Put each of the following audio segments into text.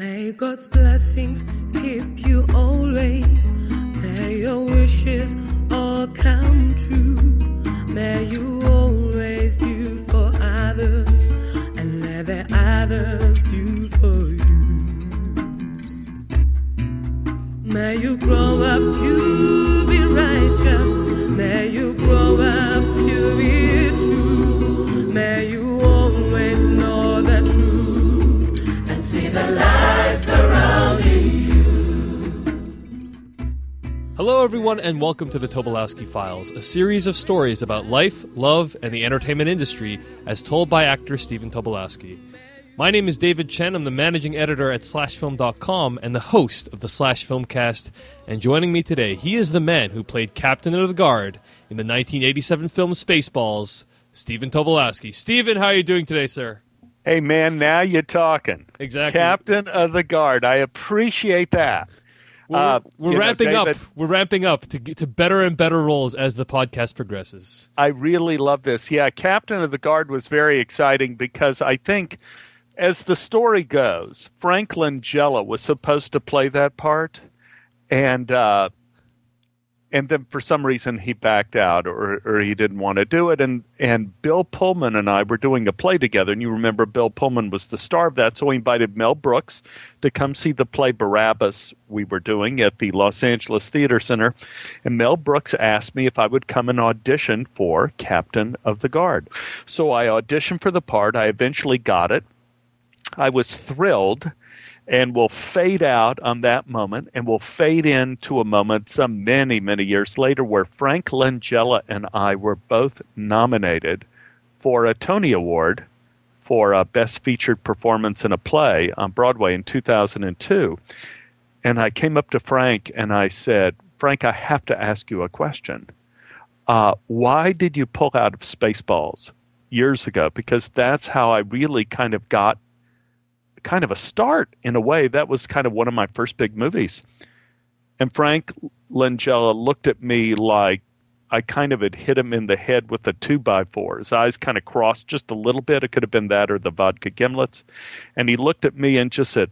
May God's blessings keep you always. May your wishes all come true. May you always do for others and let the others do for you. May you grow up to be righteous. May you grow up to be the light surrounding you. Hello, everyone, and welcome to the Tobolowsky Files, a series of stories about life, love, and the entertainment industry as told by actor Stephen Tobolowsky. My name is David Chen. I'm the managing editor at SlashFilm.com and the host of the Slash Filmcast. And joining me today, he is the man who played Captain of the Guard in the 1987 film Spaceballs, Stephen Tobolowsky. Stephen, how are you doing today, sir? Hey man, now you're talking. Exactly. Captain of the Guard. I appreciate that. We're, Uh, we're you know, ramping up. We're ramping up to get to better and better roles as the podcast progresses. I really love this. Yeah, Captain of the Guard was very exciting because I think, as the story goes, Frank Langella was supposed to play that part, and uh, and then for some reason he backed out or, or he didn't want to do it. And and Bill Pullman and I were doing a play together, and you remember Bill Pullman was the star of that, so we invited Mel Brooks to come see the play Barabbas we were doing at the Los Angeles Theater Center. And Mel Brooks asked me if I would come and audition for Captain of the Guard. So I auditioned for the part. I eventually got it. I was thrilled and we'll fade out on that moment and we'll fade into a moment some many, many years later where Frank Langella and I were both nominated for a Tony Award for a Best Featured Performance in a Play on Broadway in 2002. And I came up to Frank and I said, Frank, I have to ask you a question. Uh, why did you pull out of Spaceballs years ago? Because that's how I really kind of got kind of a start in a way. That was kind of one of my first big movies. And Frank Langella looked at me like I kind of had hit him in the head with a two by four. His eyes kind of crossed just a little bit. It could have been that or the vodka gimlets. And he looked at me and just said,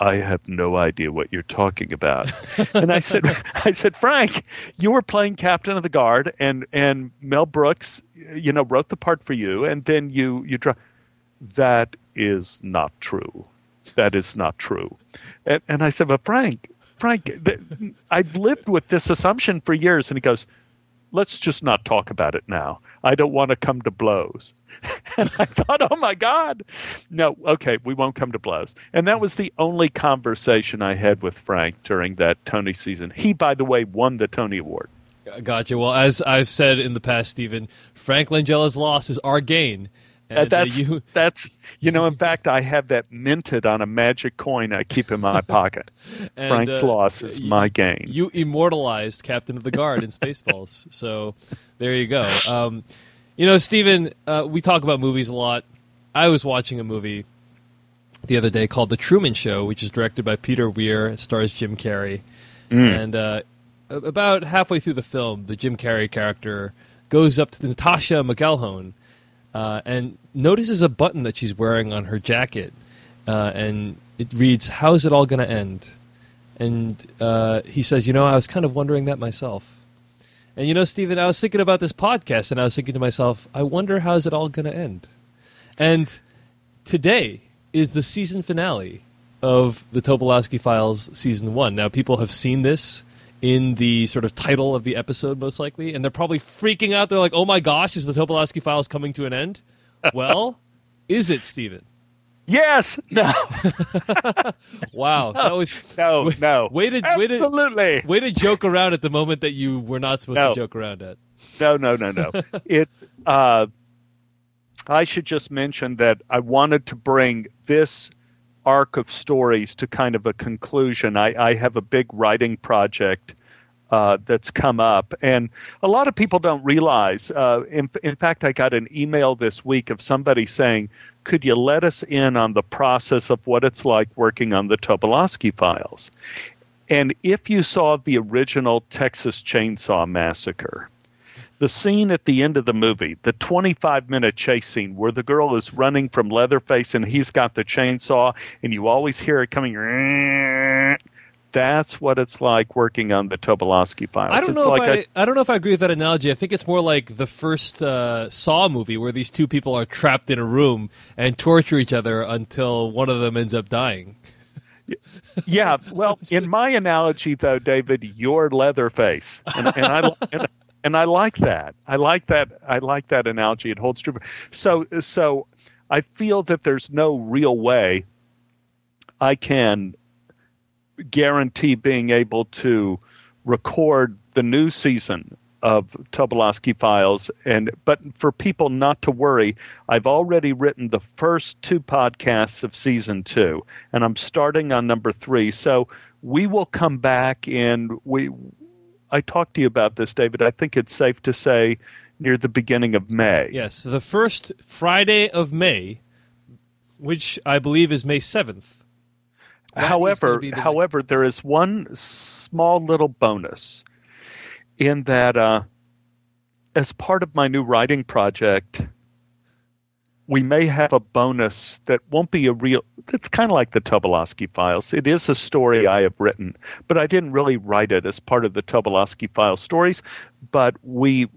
I have no idea what you're talking about. and I said, I said, Frank, you were playing captain of the guard, and and Mel Brooks, you know, wrote the part for you, and then you you draw. That is not true. That is not true. And, and I said, but Frank, Frank, I've lived with this assumption for years. And he goes, let's just not talk about it now. I don't want to come to blows. and I thought, oh my God. No, okay, we won't come to blows. And that was the only conversation I had with Frank during that Tony season. He, by the way, won the Tony Award. Gotcha. Well, as I've said in the past, Stephen, Frank Langella's loss is our gain. Uh, And, uh, that's you, that's you know. In fact, I have that minted on a magic coin I keep in my pocket. and, Frank's uh, loss is you- my gain. You immortalized Captain of the Guard in Spaceballs. So there you go. Um, you know, Stephen, uh, we talk about movies a lot. I was watching a movie the other day called The Truman Show, which is directed by Peter Weir. It stars Jim Carrey. And uh, about halfway through the film, the Jim Carrey character goes up to Natasha McElhone uh, and notices a button that she's wearing on her jacket. Uh, and it reads, How's it all going to end? And uh, he says, You know, I was kind of wondering that myself. And you know, Stephen, I was thinking about this podcast and I was thinking to myself, I wonder how's it all going to end? And today is the season finale of the Tobolowsky Files season one. Now, people have seen this in the sort of title of the episode, most likely, and they're probably freaking out. They're like, oh my gosh, is the Tobolowsky Files coming to an end? well, is it, Stephen? Yes. No. Wow. That was. No. No. Way to, way, to, Absolutely. way to joke around at the moment that you were not supposed No. to joke around at. No. No. No. No. it's. Uh, I should just mention that I wanted to bring this arc of stories to kind of a conclusion. I, I have a big writing project uh, that's come up, and a lot of people don't realize. Uh, in, in fact, I got an email this week of somebody saying, "Could you let us in on the process of what it's like working on the Tobolowsky files?" And if you saw the original Texas Chainsaw Massacre, the scene at the end of the movie, the 25 minute chase scene where the girl is running from Leatherface and he's got the chainsaw, and you always hear it coming. That's what it's like working on the Tobolowsky files. I don't know like if I, I, don't know if I agree with that analogy. I think it's more like the first uh, Saw movie where these two people are trapped in a room and torture each other until one of them ends up dying. yeah, well, in my analogy, though, David, you're Leatherface, and, and I and, and, I like that. I like that. I like that analogy. It holds true. So, so I feel that there's no real way I can guarantee being able to record the new season of Tobolowsky Files. And but for people not to worry, I've already written the first two podcasts of season two, and I'm starting on number three. So we will come back and we. I talked to you about this, David. I think it's safe to say near the beginning of May. Yes, the first Friday of May, which I believe is May seventh. However, the however, there is one small little bonus in that uh, as part of my new writing project, we may have a bonus that won't be a real. It's kind of like the Tobolowsky files. It is a story I have written, but I didn't really write it as part of the Tobolowsky file stories. But we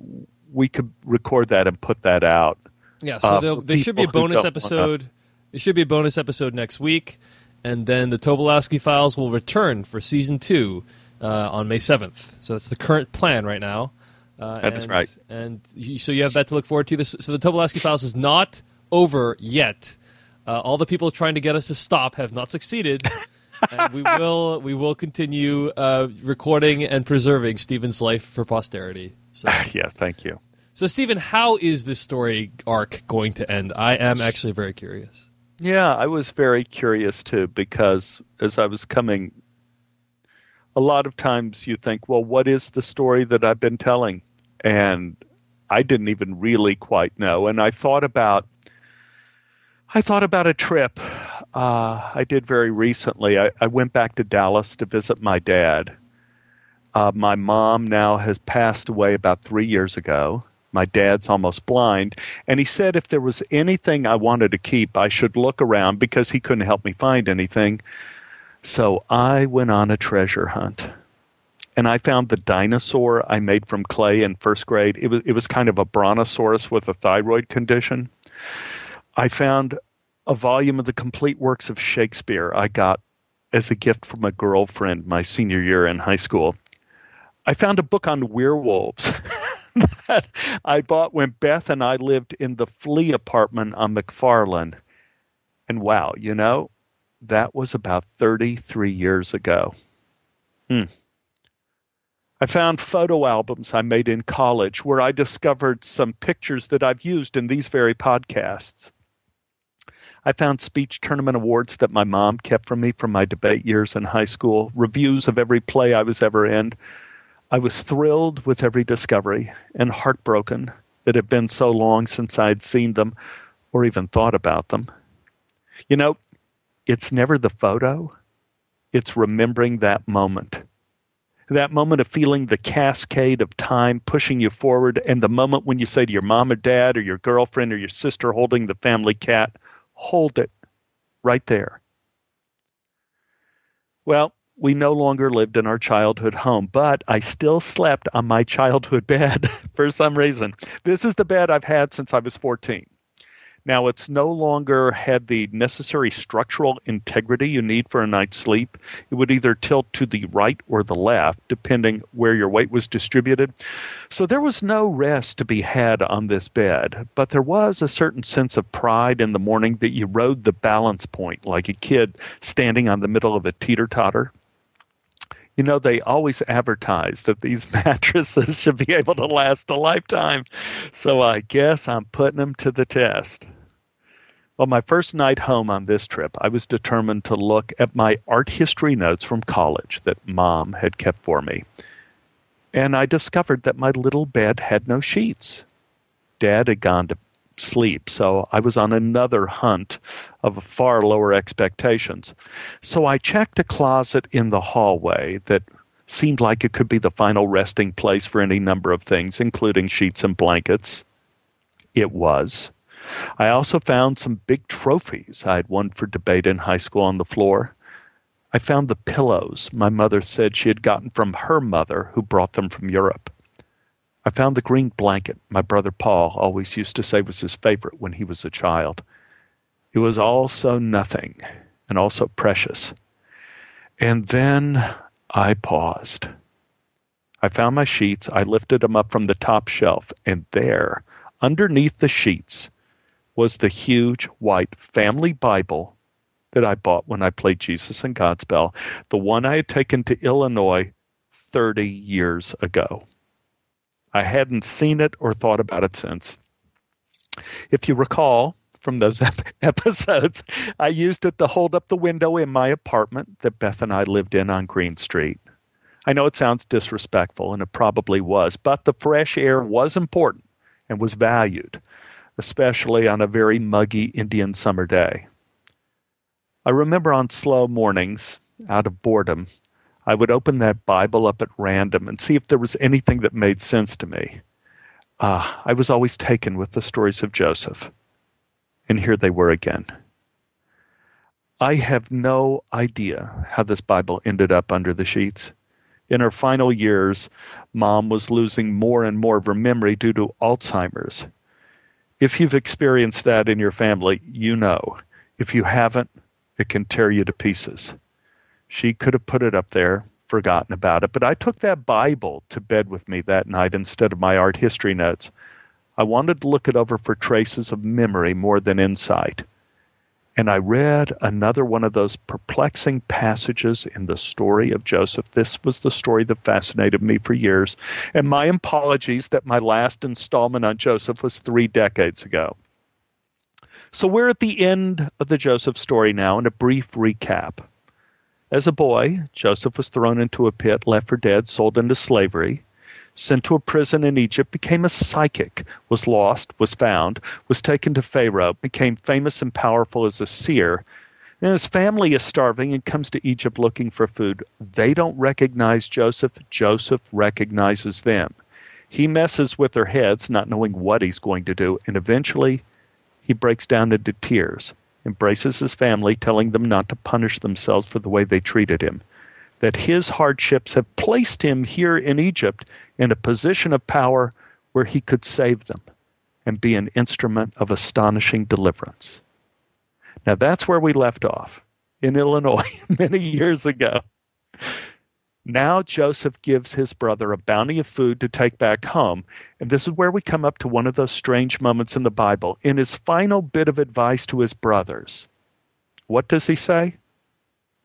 we could record that and put that out. Yeah, so uh, there should be a bonus episode. It should be a bonus episode next week, and then the Tobolowsky files will return for season two uh, on May 7th. So that's the current plan right now. Uh, that's and, right. And you, so you have that to look forward to. This, so the Tobolowsky Files is not over yet. Uh, all the people trying to get us to stop have not succeeded. and we will we will continue uh, recording and preserving Stephen's life for posterity. So yeah, thank you. So Stephen, how is this story arc going to end? I am actually very curious. Yeah, I was very curious too because as I was coming a lot of times you think, well, what is the story that I've been telling? And I didn't even really quite know. And I thought about, I thought about a trip uh, I did very recently. I, I, went back to Dallas to visit my dad. Uh, my mom now has passed away about three years ago. My dad's almost blind. And he said if there was anything I wanted to keep, I should look around because he couldn't help me find anything. So I went on a treasure hunt. And I found the dinosaur I made from clay in first grade. It was, it was kind of a brontosaurus with a thyroid condition. I found a volume of the complete works of Shakespeare I got as a gift from a girlfriend my senior year in high school. I found a book on werewolves that I bought when Beth and I lived in the Flea apartment on McFarland. And wow, you know, that was about 33 years ago. Hmm. I found photo albums I made in college where I discovered some pictures that I've used in these very podcasts. I found speech tournament awards that my mom kept from me from my debate years in high school, reviews of every play I was ever in. I was thrilled with every discovery and heartbroken that it had been so long since I'd seen them or even thought about them. You know, it's never the photo, it's remembering that moment. That moment of feeling the cascade of time pushing you forward, and the moment when you say to your mom or dad or your girlfriend or your sister holding the family cat, hold it right there. Well, we no longer lived in our childhood home, but I still slept on my childhood bed for some reason. This is the bed I've had since I was 14. Now, it's no longer had the necessary structural integrity you need for a night's sleep. It would either tilt to the right or the left, depending where your weight was distributed. So there was no rest to be had on this bed, but there was a certain sense of pride in the morning that you rode the balance point like a kid standing on the middle of a teeter totter you know, they always advertise that these mattresses should be able to last a lifetime. So I guess I'm putting them to the test. Well, my first night home on this trip, I was determined to look at my art history notes from college that mom had kept for me. And I discovered that my little bed had no sheets. Dad had gone to sleep, so I was on another hunt of far lower expectations. So I checked a closet in the hallway that seemed like it could be the final resting place for any number of things, including sheets and blankets. It was. I also found some big trophies I had won for debate in high school on the floor. I found the pillows my mother said she had gotten from her mother, who brought them from Europe. I found the green blanket my brother Paul always used to say was his favorite when he was a child. It was all so nothing and also precious. And then I paused. I found my sheets, I lifted them up from the top shelf, and there, underneath the sheets, was the huge white family Bible that I bought when I played Jesus and Godspell, the one I had taken to Illinois 30 years ago. I hadn't seen it or thought about it since. If you recall from those episodes, I used it to hold up the window in my apartment that Beth and I lived in on Green Street. I know it sounds disrespectful, and it probably was, but the fresh air was important and was valued, especially on a very muggy Indian summer day. I remember on slow mornings, out of boredom, I would open that Bible up at random and see if there was anything that made sense to me. Ah, I was always taken with the stories of Joseph. And here they were again. I have no idea how this Bible ended up under the sheets. In her final years, mom was losing more and more of her memory due to Alzheimer's. If you've experienced that in your family, you know. If you haven't, it can tear you to pieces. She could have put it up there, forgotten about it, but I took that Bible to bed with me that night instead of my art history notes. I wanted to look it over for traces of memory more than insight. And I read another one of those perplexing passages in the story of Joseph. This was the story that fascinated me for years. And my apologies that my last installment on Joseph was three decades ago. So we're at the end of the Joseph story now, and a brief recap. As a boy, Joseph was thrown into a pit, left for dead, sold into slavery, sent to a prison in Egypt, became a psychic, was lost, was found, was taken to Pharaoh, became famous and powerful as a seer. And his family is starving and comes to Egypt looking for food. They don't recognize Joseph. Joseph recognizes them. He messes with their heads, not knowing what he's going to do, and eventually he breaks down into tears embraces his family, telling them not to punish themselves for the way they treated him. That his hardships have placed him here in Egypt in a position of power where he could save them and be an instrument of astonishing deliverance. Now that's where we left off in Illinois many years ago. Now Joseph gives his brother a bounty of food to take back home. And this is where we come up to one of those strange moments in the Bible. In his final bit of advice to his brothers, what does he say?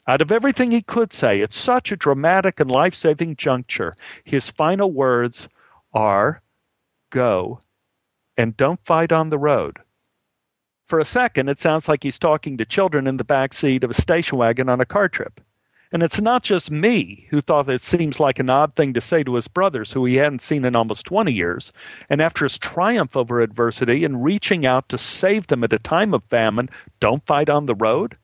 Out of everything he could say, it's such a dramatic and life saving juncture. His final words are go and don't fight on the road. For a second, it sounds like he's talking to children in the back seat of a station wagon on a car trip. And it's not just me who thought it seems like an odd thing to say to his brothers, who he hadn't seen in almost 20 years. And after his triumph over adversity and reaching out to save them at a time of famine, don't fight on the road?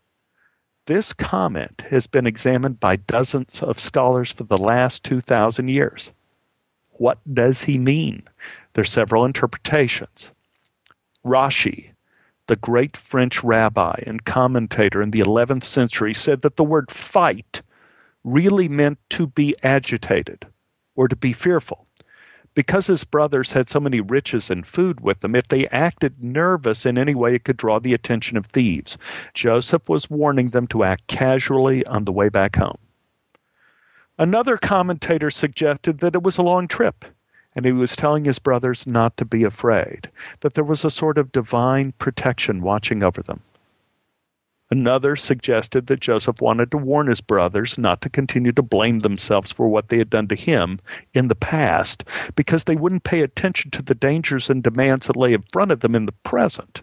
This comment has been examined by dozens of scholars for the last 2,000 years. What does he mean? There are several interpretations. Rashi, the great French rabbi and commentator in the 11th century, said that the word fight really meant to be agitated or to be fearful. Because his brothers had so many riches and food with them, if they acted nervous in any way, it could draw the attention of thieves. Joseph was warning them to act casually on the way back home. Another commentator suggested that it was a long trip and he was telling his brothers not to be afraid, that there was a sort of divine protection watching over them. Another suggested that Joseph wanted to warn his brothers not to continue to blame themselves for what they had done to him in the past, because they wouldn't pay attention to the dangers and demands that lay in front of them in the present.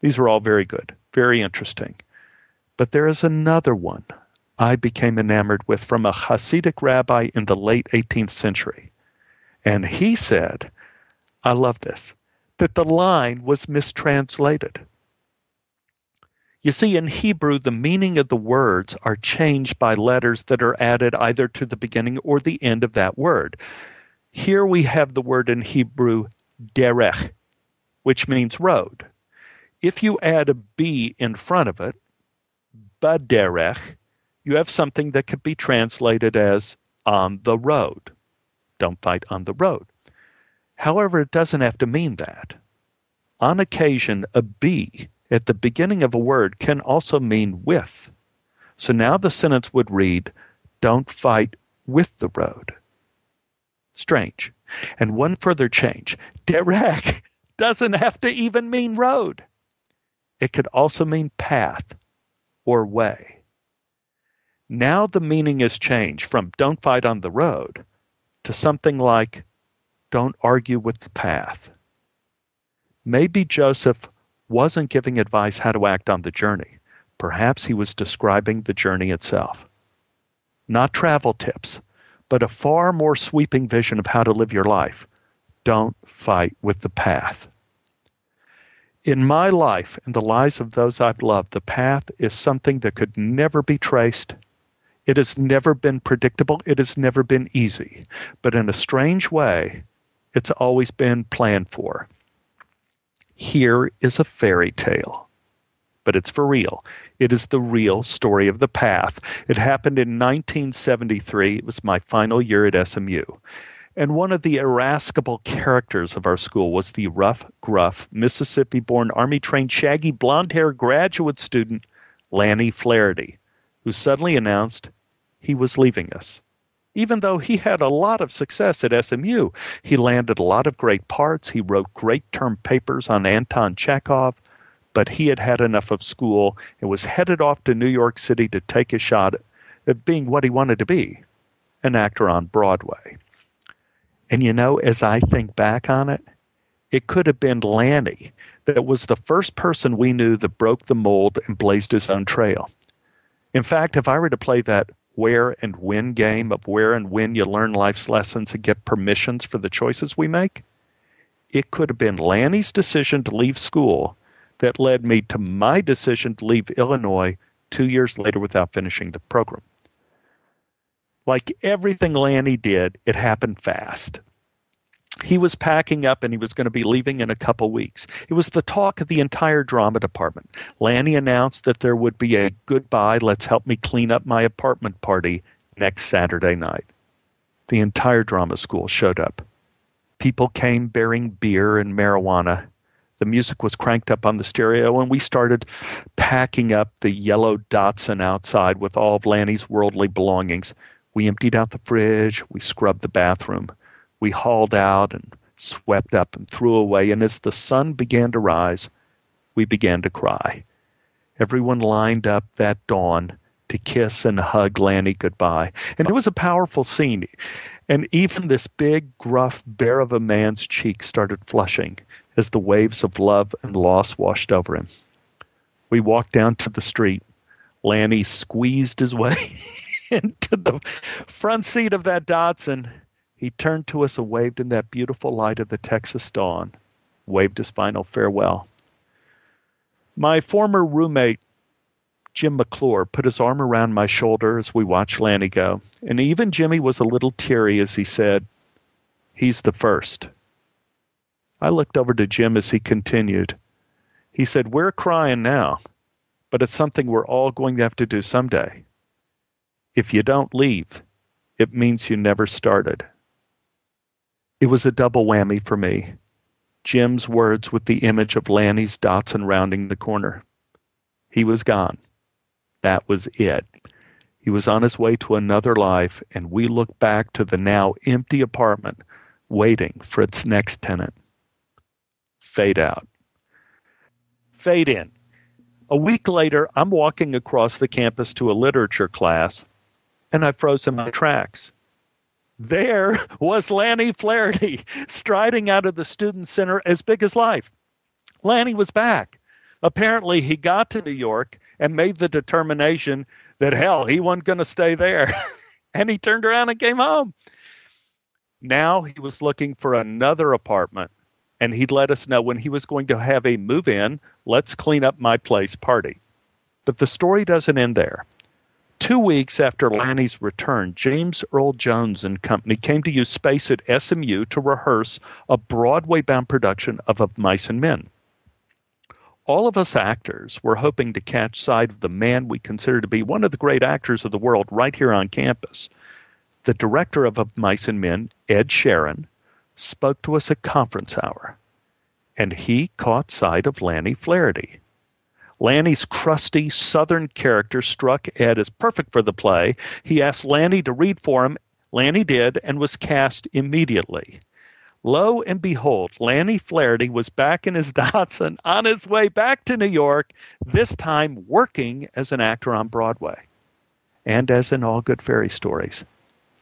These were all very good, very interesting. But there is another one I became enamored with from a Hasidic rabbi in the late 18th century. And he said, I love this, that the line was mistranslated. You see, in Hebrew, the meaning of the words are changed by letters that are added either to the beginning or the end of that word. Here we have the word in Hebrew, derech, which means road. If you add a B in front of it, baderech, you have something that could be translated as on the road. Don't fight on the road. However, it doesn't have to mean that. On occasion, a B at the beginning of a word can also mean with. So now the sentence would read, Don't fight with the road. Strange. And one further change derech doesn't have to even mean road, it could also mean path or way. Now the meaning is changed from don't fight on the road to something like don't argue with the path. Maybe Joseph wasn't giving advice how to act on the journey. Perhaps he was describing the journey itself. Not travel tips, but a far more sweeping vision of how to live your life. Don't fight with the path. In my life and the lives of those I've loved, the path is something that could never be traced. It has never been predictable. It has never been easy. But in a strange way, it's always been planned for. Here is a fairy tale, but it's for real. It is the real story of the path. It happened in 1973. It was my final year at SMU. And one of the irascible characters of our school was the rough, gruff, Mississippi born, Army trained, shaggy, blonde haired graduate student, Lanny Flaherty, who suddenly announced he was leaving us even though he had a lot of success at SMU. He landed a lot of great parts. He wrote great term papers on Anton Chekhov, but he had had enough of school and was headed off to New York City to take a shot at being what he wanted to be an actor on Broadway. And you know, as I think back on it, it could have been Lanny that was the first person we knew that broke the mold and blazed his own trail. In fact, if I were to play that where and when game of where and when you learn life's lessons and get permissions for the choices we make. It could have been Lanny's decision to leave school that led me to my decision to leave Illinois two years later without finishing the program. Like everything Lanny did, it happened fast he was packing up and he was going to be leaving in a couple weeks. It was the talk of the entire drama department. Lanny announced that there would be a goodbye, let's help me clean up my apartment party next Saturday night. The entire drama school showed up. People came bearing beer and marijuana. The music was cranked up on the stereo, and we started packing up the yellow Datsun outside with all of Lanny's worldly belongings. We emptied out the fridge, we scrubbed the bathroom we hauled out and swept up and threw away, and as the sun began to rise, we began to cry. Everyone lined up that dawn to kiss and hug Lanny goodbye. And it was a powerful scene. And even this big, gruff bear of a man's cheek started flushing as the waves of love and loss washed over him. We walked down to the street. Lanny squeezed his way into the front seat of that Datsun he turned to us and waved in that beautiful light of the Texas dawn, waved his final farewell. My former roommate, Jim McClure, put his arm around my shoulder as we watched Lanny go, and even Jimmy was a little teary as he said, He's the first. I looked over to Jim as he continued. He said, We're crying now, but it's something we're all going to have to do someday. If you don't leave, it means you never started. It was a double whammy for me. Jim's words with the image of Lanny's Datsun rounding the corner. He was gone. That was it. He was on his way to another life, and we looked back to the now empty apartment, waiting for its next tenant. Fade out. Fade in. A week later, I'm walking across the campus to a literature class, and I froze in my tracks there was Lanny Flaherty striding out of the student center as big as life. Lanny was back. Apparently, he got to New York and made the determination that hell, he wasn't going to stay there. and he turned around and came home. Now he was looking for another apartment, and he'd let us know when he was going to have a move in, let's clean up my place party. But the story doesn't end there. Two weeks after Lanny's return, James Earl Jones and Company came to use space at SMU to rehearse a Broadway bound production of Of Mice and Men. All of us actors were hoping to catch sight of the man we consider to be one of the great actors of the world right here on campus. The director of Of Mice and Men, Ed Sherin, spoke to us at conference hour, and he caught sight of Lanny Flaherty. Lanny's crusty southern character struck Ed as perfect for the play. He asked Lanny to read for him. Lanny did and was cast immediately. Lo and behold, Lanny Flaherty was back in his Datsun on his way back to New York, this time working as an actor on Broadway. And as in all good fairy stories,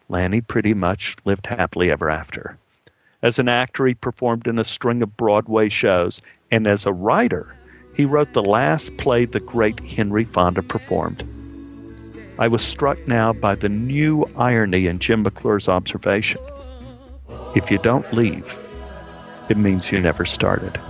Lanny pretty much lived happily ever after. As an actor, he performed in a string of Broadway shows, and as a writer, he wrote the last play the great Henry Fonda performed. I was struck now by the new irony in Jim McClure's observation. If you don't leave, it means you never started.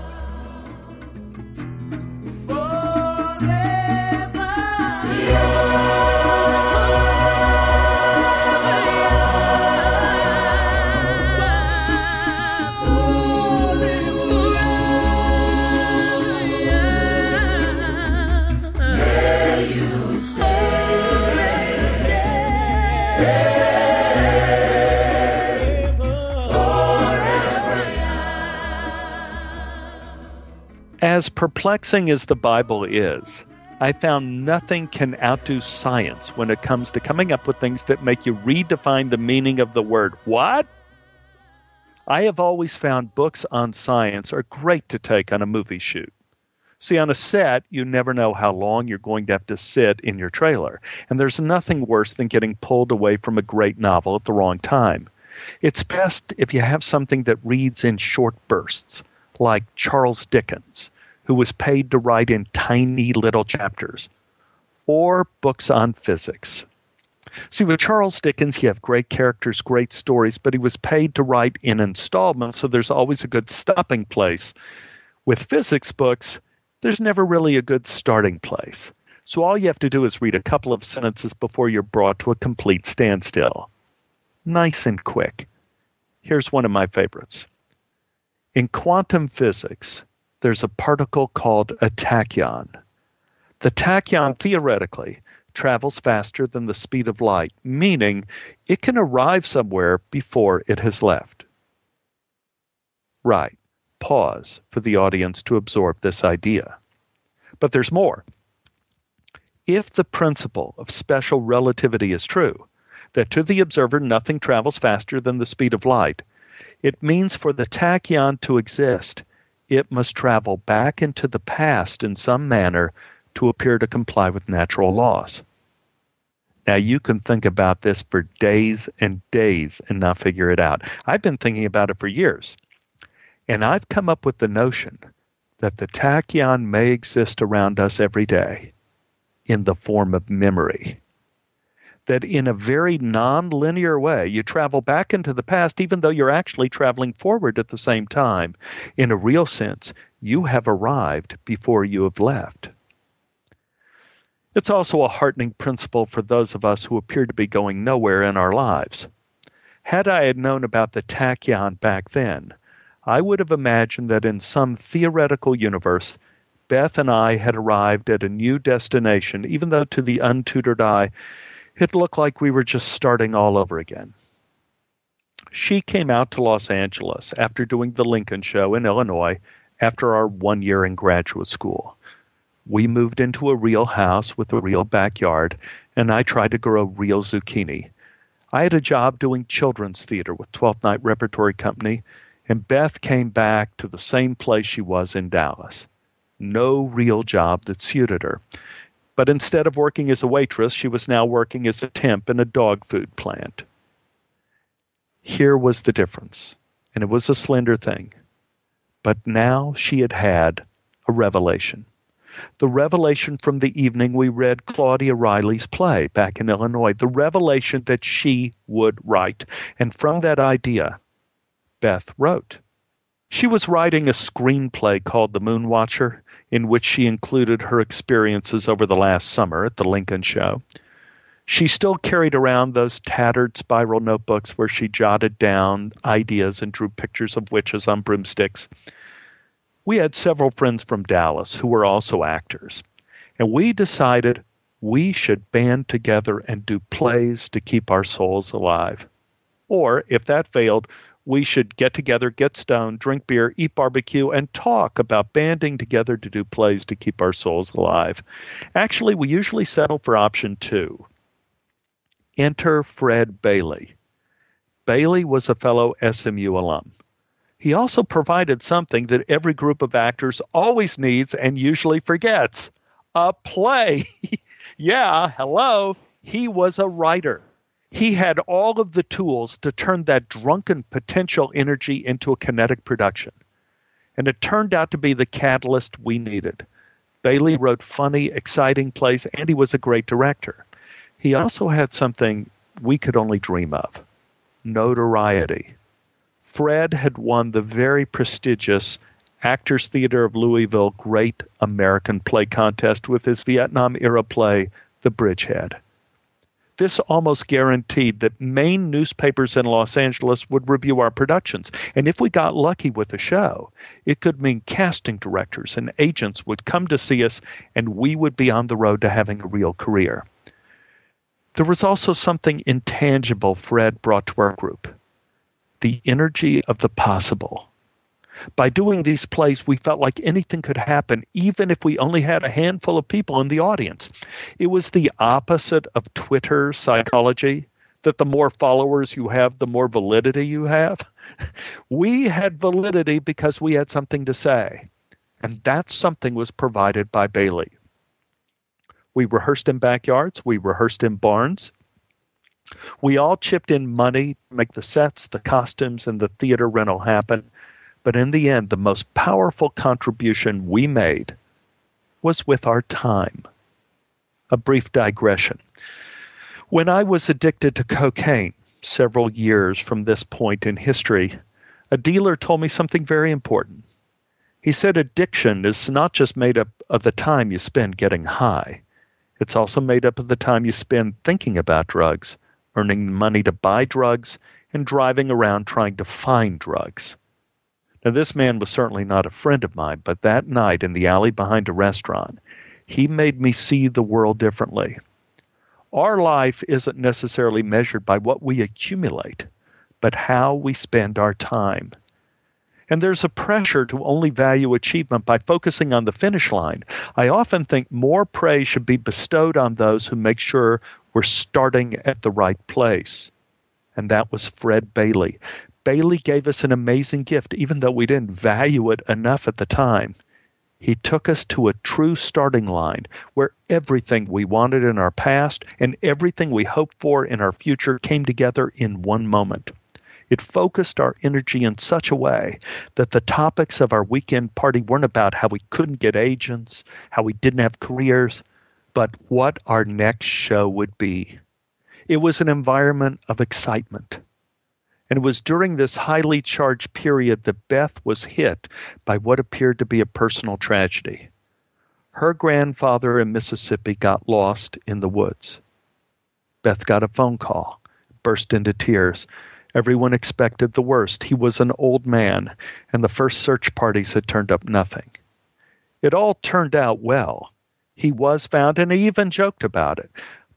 As perplexing as the Bible is, I found nothing can outdo science when it comes to coming up with things that make you redefine the meaning of the word what. I have always found books on science are great to take on a movie shoot. See, on a set, you never know how long you're going to have to sit in your trailer, and there's nothing worse than getting pulled away from a great novel at the wrong time. It's best if you have something that reads in short bursts, like Charles Dickens, who was paid to write in tiny little chapters, or books on physics. See, with Charles Dickens, you have great characters, great stories, but he was paid to write in installments, so there's always a good stopping place. With physics books, there's never really a good starting place. So all you have to do is read a couple of sentences before you're brought to a complete standstill. Nice and quick. Here's one of my favorites. In quantum physics, there's a particle called a tachyon. The tachyon theoretically travels faster than the speed of light, meaning it can arrive somewhere before it has left. Right. Pause for the audience to absorb this idea. But there's more. If the principle of special relativity is true, that to the observer nothing travels faster than the speed of light, it means for the tachyon to exist, it must travel back into the past in some manner to appear to comply with natural laws. Now, you can think about this for days and days and not figure it out. I've been thinking about it for years. And I've come up with the notion that the tachyon may exist around us every day in the form of memory that in a very non-linear way you travel back into the past even though you're actually traveling forward at the same time in a real sense you have arrived before you have left. It's also a heartening principle for those of us who appear to be going nowhere in our lives. Had i had known about the tachyon back then i would have imagined that in some theoretical universe beth and i had arrived at a new destination even though to the untutored eye it looked like we were just starting all over again. She came out to Los Angeles after doing the Lincoln Show in Illinois after our one year in graduate school. We moved into a real house with a real backyard, and I tried to grow real zucchini. I had a job doing children's theater with 12th Night Repertory Company, and Beth came back to the same place she was in Dallas. No real job that suited her. But instead of working as a waitress, she was now working as a temp in a dog food plant. Here was the difference, and it was a slender thing. But now she had had a revelation. The revelation from the evening we read Claudia Riley's play back in Illinois, the revelation that she would write. And from that idea, Beth wrote. She was writing a screenplay called The Moon Watcher, in which she included her experiences over the last summer at the Lincoln Show. She still carried around those tattered spiral notebooks where she jotted down ideas and drew pictures of witches on broomsticks. We had several friends from Dallas who were also actors, and we decided we should band together and do plays to keep our souls alive. Or, if that failed, we should get together, get stoned, drink beer, eat barbecue, and talk about banding together to do plays to keep our souls alive. Actually, we usually settle for option two. Enter Fred Bailey. Bailey was a fellow SMU alum. He also provided something that every group of actors always needs and usually forgets a play. yeah, hello. He was a writer. He had all of the tools to turn that drunken potential energy into a kinetic production. And it turned out to be the catalyst we needed. Bailey wrote funny, exciting plays, and he was a great director. He also had something we could only dream of notoriety. Fred had won the very prestigious Actors Theater of Louisville Great American Play Contest with his Vietnam era play, The Bridgehead. This almost guaranteed that main newspapers in Los Angeles would review our productions. And if we got lucky with a show, it could mean casting directors and agents would come to see us and we would be on the road to having a real career. There was also something intangible Fred brought to our group the energy of the possible. By doing these plays, we felt like anything could happen, even if we only had a handful of people in the audience. It was the opposite of Twitter psychology that the more followers you have, the more validity you have. We had validity because we had something to say. And that something was provided by Bailey. We rehearsed in backyards, we rehearsed in barns. We all chipped in money to make the sets, the costumes, and the theater rental happen. But in the end, the most powerful contribution we made was with our time. A brief digression. When I was addicted to cocaine several years from this point in history, a dealer told me something very important. He said addiction is not just made up of the time you spend getting high, it's also made up of the time you spend thinking about drugs, earning money to buy drugs, and driving around trying to find drugs. Now, this man was certainly not a friend of mine, but that night in the alley behind a restaurant, he made me see the world differently. Our life isn't necessarily measured by what we accumulate, but how we spend our time. And there's a pressure to only value achievement by focusing on the finish line. I often think more praise should be bestowed on those who make sure we're starting at the right place. And that was Fred Bailey. Bailey gave us an amazing gift, even though we didn't value it enough at the time. He took us to a true starting line where everything we wanted in our past and everything we hoped for in our future came together in one moment. It focused our energy in such a way that the topics of our weekend party weren't about how we couldn't get agents, how we didn't have careers, but what our next show would be. It was an environment of excitement. And it was during this highly charged period that Beth was hit by what appeared to be a personal tragedy. Her grandfather in Mississippi got lost in the woods. Beth got a phone call, burst into tears. Everyone expected the worst. He was an old man, and the first search parties had turned up nothing. It all turned out well. He was found, and he even joked about it.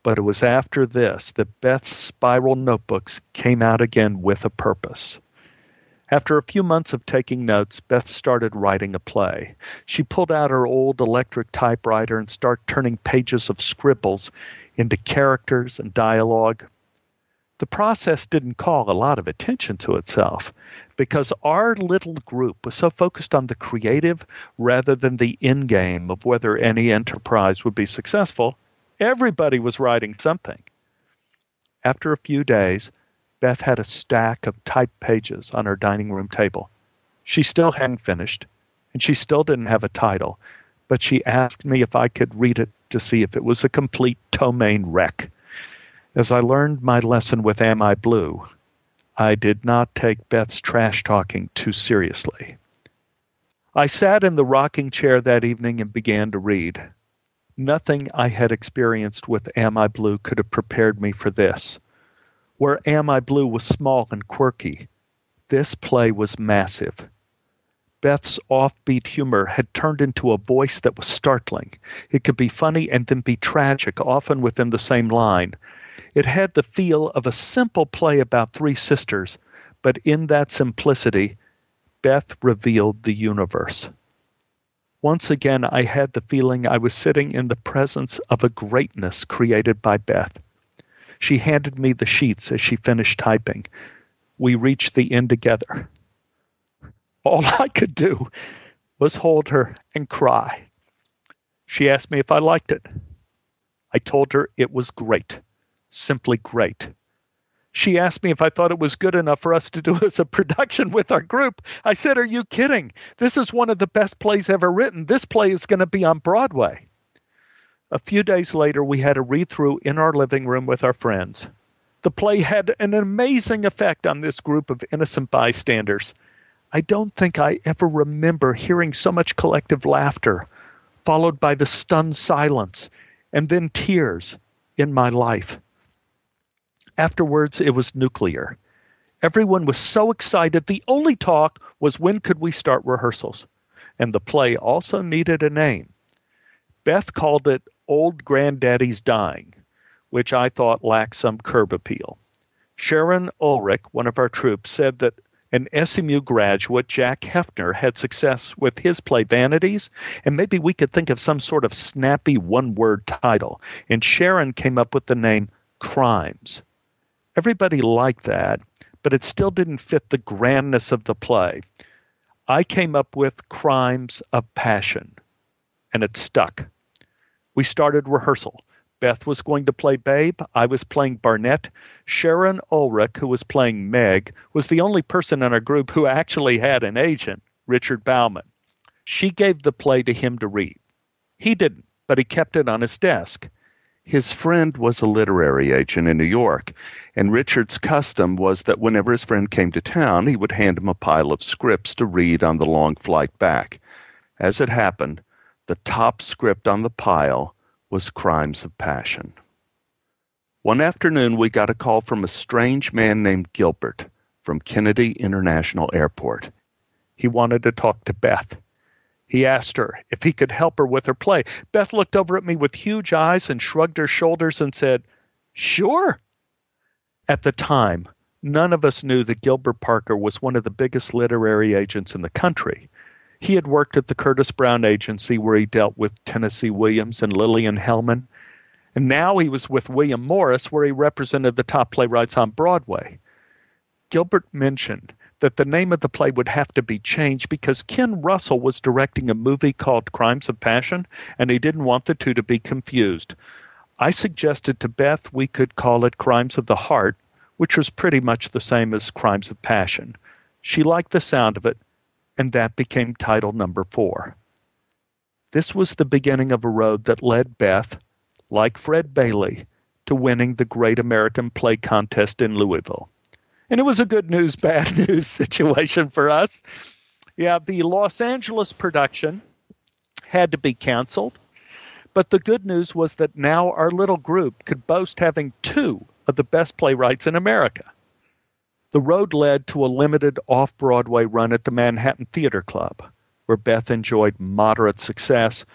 But it was after this that Beth's spiral notebooks came out again with a purpose. After a few months of taking notes, Beth started writing a play. She pulled out her old electric typewriter and started turning pages of scribbles into characters and dialogue. The process didn't call a lot of attention to itself because our little group was so focused on the creative rather than the end game of whether any enterprise would be successful Everybody was writing something. After a few days, Beth had a stack of typed pages on her dining room table. She still hadn't finished, and she still didn't have a title, but she asked me if I could read it to see if it was a complete ptomaine wreck. As I learned my lesson with Am I Blue, I did not take Beth's trash talking too seriously. I sat in the rocking chair that evening and began to read. Nothing I had experienced with Am I Blue could have prepared me for this. Where Am I Blue was small and quirky, this play was massive. Beth's offbeat humor had turned into a voice that was startling. It could be funny and then be tragic, often within the same line. It had the feel of a simple play about three sisters, but in that simplicity, Beth revealed the universe. Once again, I had the feeling I was sitting in the presence of a greatness created by Beth. She handed me the sheets as she finished typing. We reached the end together. All I could do was hold her and cry. She asked me if I liked it. I told her it was great, simply great. She asked me if I thought it was good enough for us to do as a production with our group. I said, Are you kidding? This is one of the best plays ever written. This play is going to be on Broadway. A few days later, we had a read through in our living room with our friends. The play had an amazing effect on this group of innocent bystanders. I don't think I ever remember hearing so much collective laughter, followed by the stunned silence, and then tears in my life. Afterwards, it was nuclear. Everyone was so excited. The only talk was when could we start rehearsals? And the play also needed a name. Beth called it Old Granddaddy's Dying, which I thought lacked some curb appeal. Sharon Ulrich, one of our troops, said that an SMU graduate, Jack Heifner, had success with his play Vanities, and maybe we could think of some sort of snappy one word title. And Sharon came up with the name Crimes. Everybody liked that, but it still didn't fit the grandness of the play. I came up with Crimes of Passion, and it stuck. We started rehearsal. Beth was going to play Babe. I was playing Barnett. Sharon Ulrich, who was playing Meg, was the only person in our group who actually had an agent, Richard Bauman. She gave the play to him to read. He didn't, but he kept it on his desk. His friend was a literary agent in New York, and Richard's custom was that whenever his friend came to town, he would hand him a pile of scripts to read on the long flight back. As it happened, the top script on the pile was Crimes of Passion. One afternoon, we got a call from a strange man named Gilbert from Kennedy International Airport. He wanted to talk to Beth. He asked her if he could help her with her play. Beth looked over at me with huge eyes and shrugged her shoulders and said, Sure. At the time, none of us knew that Gilbert Parker was one of the biggest literary agents in the country. He had worked at the Curtis Brown Agency where he dealt with Tennessee Williams and Lillian Hellman. And now he was with William Morris where he represented the top playwrights on Broadway. Gilbert mentioned that the name of the play would have to be changed because Ken Russell was directing a movie called Crimes of Passion, and he didn't want the two to be confused. I suggested to Beth we could call it Crimes of the Heart, which was pretty much the same as Crimes of Passion. She liked the sound of it, and that became title number four. This was the beginning of a road that led Beth, like Fred Bailey, to winning the Great American Play Contest in Louisville. And it was a good news, bad news situation for us. Yeah, the Los Angeles production had to be canceled. But the good news was that now our little group could boast having two of the best playwrights in America. The road led to a limited off Broadway run at the Manhattan Theater Club, where Beth enjoyed moderate success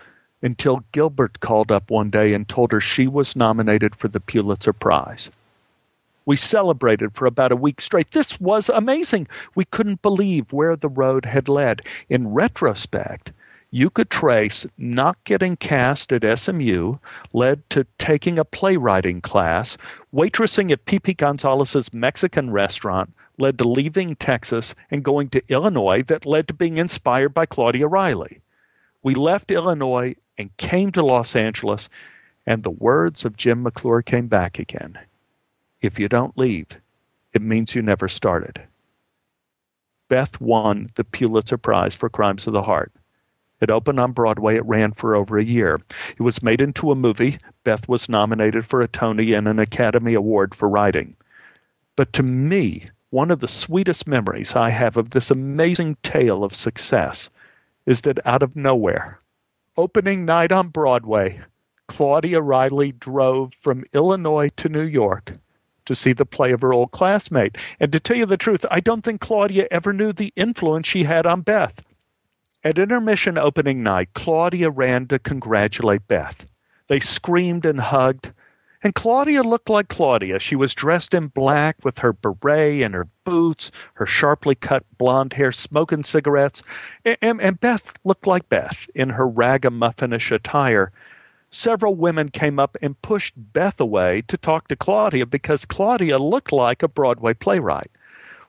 until Gilbert called up one day and told her she was nominated for the Pulitzer Prize. We celebrated for about a week straight. This was amazing. We couldn't believe where the road had led. In retrospect, you could trace not getting cast at SMU led to taking a playwriting class, waitressing at Pipi Gonzalez's Mexican restaurant led to leaving Texas and going to Illinois that led to being inspired by Claudia Riley. We left Illinois and came to Los Angeles, and the words of Jim McClure came back again. If you don't leave, it means you never started. Beth won the Pulitzer Prize for Crimes of the Heart. It opened on Broadway. It ran for over a year. It was made into a movie. Beth was nominated for a Tony and an Academy Award for writing. But to me, one of the sweetest memories I have of this amazing tale of success is that out of nowhere, opening night on Broadway, Claudia Riley drove from Illinois to New York to see the play of her old classmate. And to tell you the truth, I don't think Claudia ever knew the influence she had on Beth. At intermission opening night, Claudia ran to congratulate Beth. They screamed and hugged. And Claudia looked like Claudia. She was dressed in black with her beret and her boots, her sharply cut blonde hair, smoking cigarettes. And, and Beth looked like Beth in her ragamuffinish attire. Several women came up and pushed Beth away to talk to Claudia because Claudia looked like a Broadway playwright.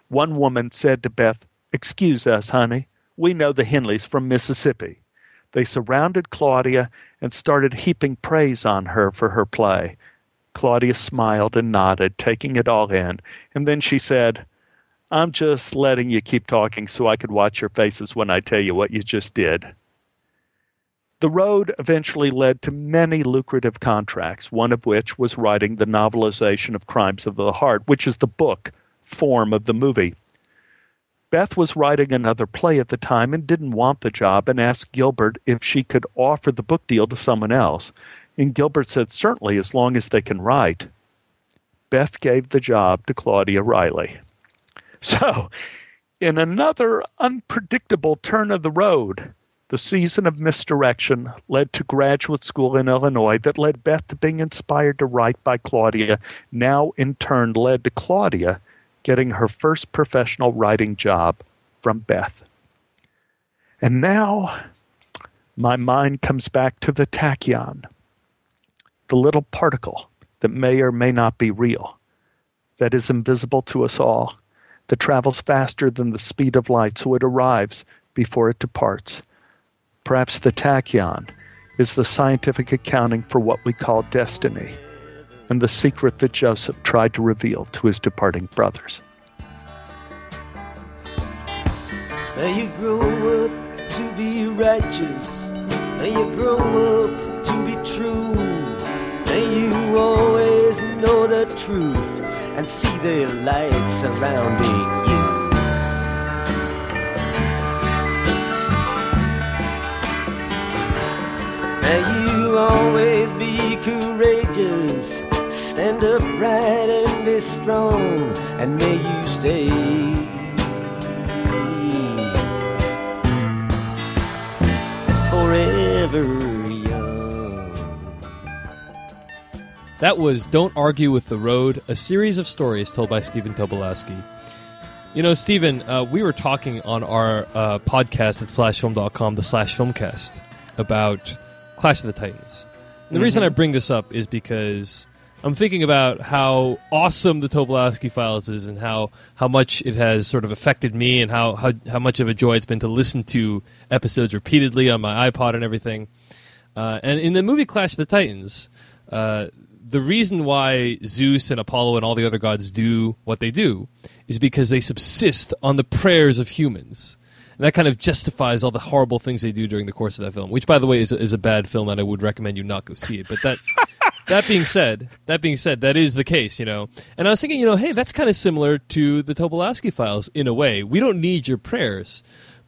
One woman said to Beth, Excuse us, honey. We know the Henleys from Mississippi. They surrounded Claudia and started heaping praise on her for her play. Claudia smiled and nodded, taking it all in, and then she said, I'm just letting you keep talking so I could watch your faces when I tell you what you just did. The road eventually led to many lucrative contracts, one of which was writing the novelization of Crimes of the Heart, which is the book form of the movie. Beth was writing another play at the time and didn't want the job and asked Gilbert if she could offer the book deal to someone else. And Gilbert said, certainly, as long as they can write. Beth gave the job to Claudia Riley. So, in another unpredictable turn of the road, the season of misdirection led to graduate school in Illinois that led Beth to being inspired to write by Claudia, now in turn led to Claudia getting her first professional writing job from Beth. And now my mind comes back to the tachyon, the little particle that may or may not be real, that is invisible to us all, that travels faster than the speed of light, so it arrives before it departs. Perhaps the tachyon is the scientific accounting for what we call destiny and the secret that Joseph tried to reveal to his departing brothers. May you grow up to be righteous. May you grow up to be true. May you always know the truth and see the light surrounding you. May you always be courageous. Stand upright and be strong, and may you stay forever young. That was Don't Argue with the Road, a series of stories told by Stephen Tobolowsky. You know, Stephen, uh, we were talking on our uh, podcast at slashfilm.com, the slash filmcast, about Clash of the Titans. The Mm-hmm. reason I bring this up is because I'm thinking about how awesome the Tobolowsky files is and how, how much it has sort of affected me and how, how, how much of a joy it's been to listen to episodes repeatedly on my iPod and everything. Uh, and in the movie Clash of the Titans, uh, the reason why Zeus and Apollo and all the other gods do what they do is because they subsist on the prayers of humans. And that kind of justifies all the horrible things they do during the course of that film, which, by the way, is a, is a bad film, and I would recommend you not go see it. But that that being said, that being said, that is the case, you know. And I was thinking, you know, hey, that's kind of similar to the Tobolowsky files in a way. We don't need your prayers,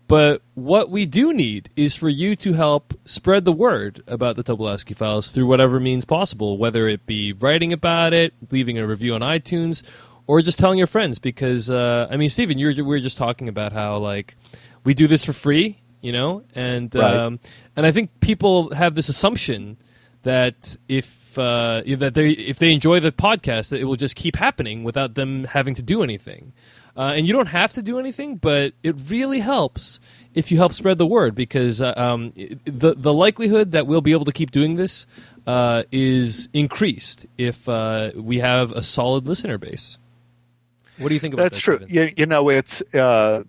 but what we do need is for you to help spread the word about the Tobolowsky files through whatever means possible, whether it be writing about it, leaving a review on iTunes, or just telling your friends. Because uh, I mean, Stephen, we were just talking about how like we do this for free, you know, and Right. um, and I think people have this assumption that if uh, if that they if they enjoy the podcast, that it will just keep happening without them having to do anything. Uh, and you don't have to do anything, but it really helps if you help spread the word because uh, um, the the likelihood that we'll be able to keep doing this uh, is increased if uh, we have a solid listener base. What do you think about that? That's that? true. You, you know, it's uh,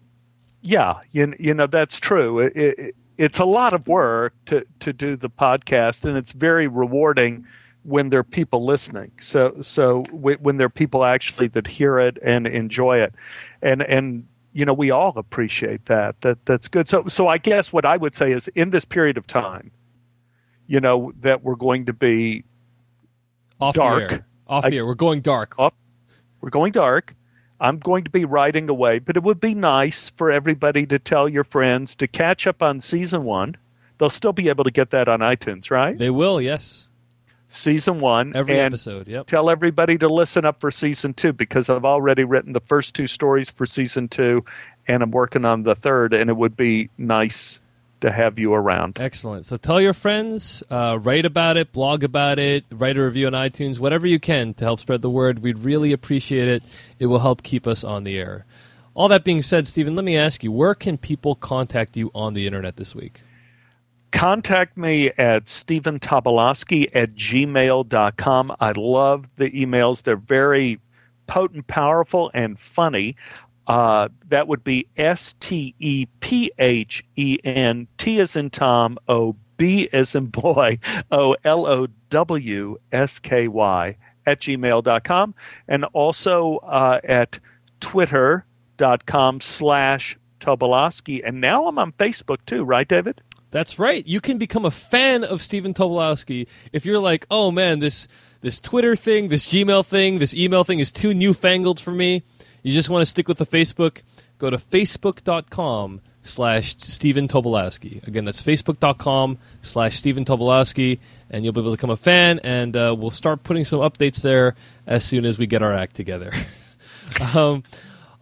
yeah, you, you know that's true. It, it, it's a lot of work to to do the podcast, and it's very rewarding when there are people listening. So so when, when there are people actually that hear it and enjoy it, and and you know we all appreciate that. That that's good. So so I guess what I would say is in this period of time, you know that we're going to be Off dark. the air. Off I- the air. We're going dark. off. We're going dark. I'm going to be writing away, but it would be nice for everybody to tell your friends to catch up on season one. They'll still be able to get that on iTunes, right? They will, yes. Season one. Every episode, yep. Tell everybody to listen up for season two because I've already written the first two stories for season two and I'm working on the third, and it would be nice to have you around. Excellent. So tell your friends, uh, write about it, blog about it, write a review on iTunes, whatever you can to help spread the word. We'd really appreciate it. It will help keep us on the air. All that being said, Stephen, let me ask you, where can people contact you on the internet this week? Contact me at Stephen Tobolowsky at gmail.com. I love the emails. They're very potent, powerful, and funny. Uh, that would be S T E P H E N T as in Tom O B as in boy O L O W S K Y at gmail.com and also uh, at twitter.com slash Tobolowsky. And now I'm on Facebook too, right, David? That's right. You can become a fan of Stephen Tobolowsky if you're like, oh man, this this Twitter thing, this Gmail thing, this email thing is too newfangled for me you just want to stick with the Facebook, go to facebook.com slash Stephen Tobolowsky. Again, that's facebook.com slash Stephen Tobolowsky, and you'll be able to become a fan, and uh, we'll start putting some updates there as soon as we get our act together. um,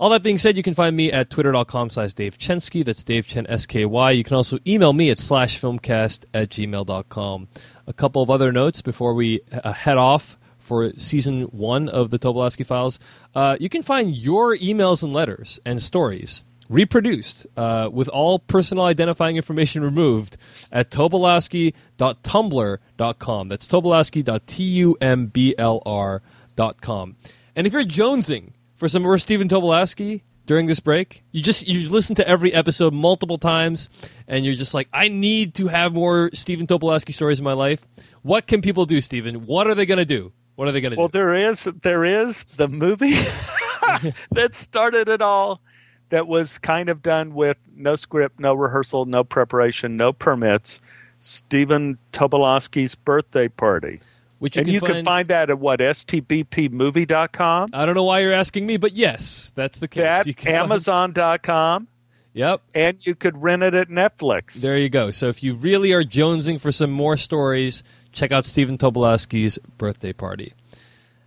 all that being said, you can find me at twitter.com slash Dave Chensky. That's Dave Chen S-K-Y. You can also email me at slash filmcast at gmail.com. A couple of other notes before we uh, head off for season one of the Tobolowsky Files, uh, you can find your emails and letters and stories reproduced uh, with all personal identifying information removed at tobolowsky.tumblr.com. That's tobolowsky.tumblr.com. And if you're jonesing for some more Stephen Tobolowsky during this break, you just you listen to every episode multiple times, and you're just like, I need to have more Stephen Tobolowsky stories in my life. What can people do, Stephen? What are they going to do? What are they going to well, do? Well, there is there is the movie that started it all. That was kind of done with no script, no rehearsal, no preparation, no permits. Stephen Tobolowsky's birthday party. Which you and can you find, can find that at what stbpmovie.com. I don't know why you're asking me, but yes, that's the case. That You can find- Amazon.com, Yep. and you could rent it at Netflix. There you go. So if you really are jonesing for some more stories, check out Stephen Tobolowsky's birthday party.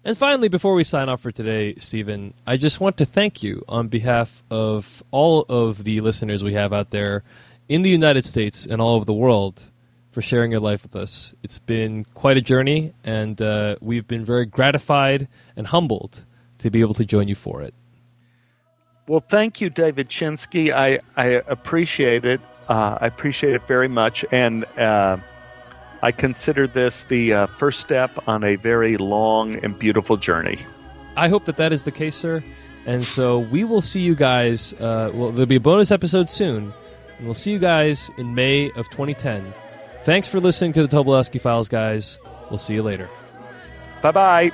And finally, before we sign off for today, Stephen, I just want to thank you on behalf of all of the listeners we have out there in the United States and all over the world for sharing your life with us. It's been quite a journey, and uh, we've been very gratified and humbled to be able to join you for it. Well, thank you, David Chinsky. I, I appreciate it. Uh, I appreciate it very much. And uh, I consider this the uh, first step on a very long and beautiful journey. I hope that that is the case, sir. And so we will see you guys. Uh, well, there'll be a bonus episode soon, and we'll see you guys in May of 2010. Thanks for listening to the Tobolowsky Files, guys. We'll see you later. Bye bye.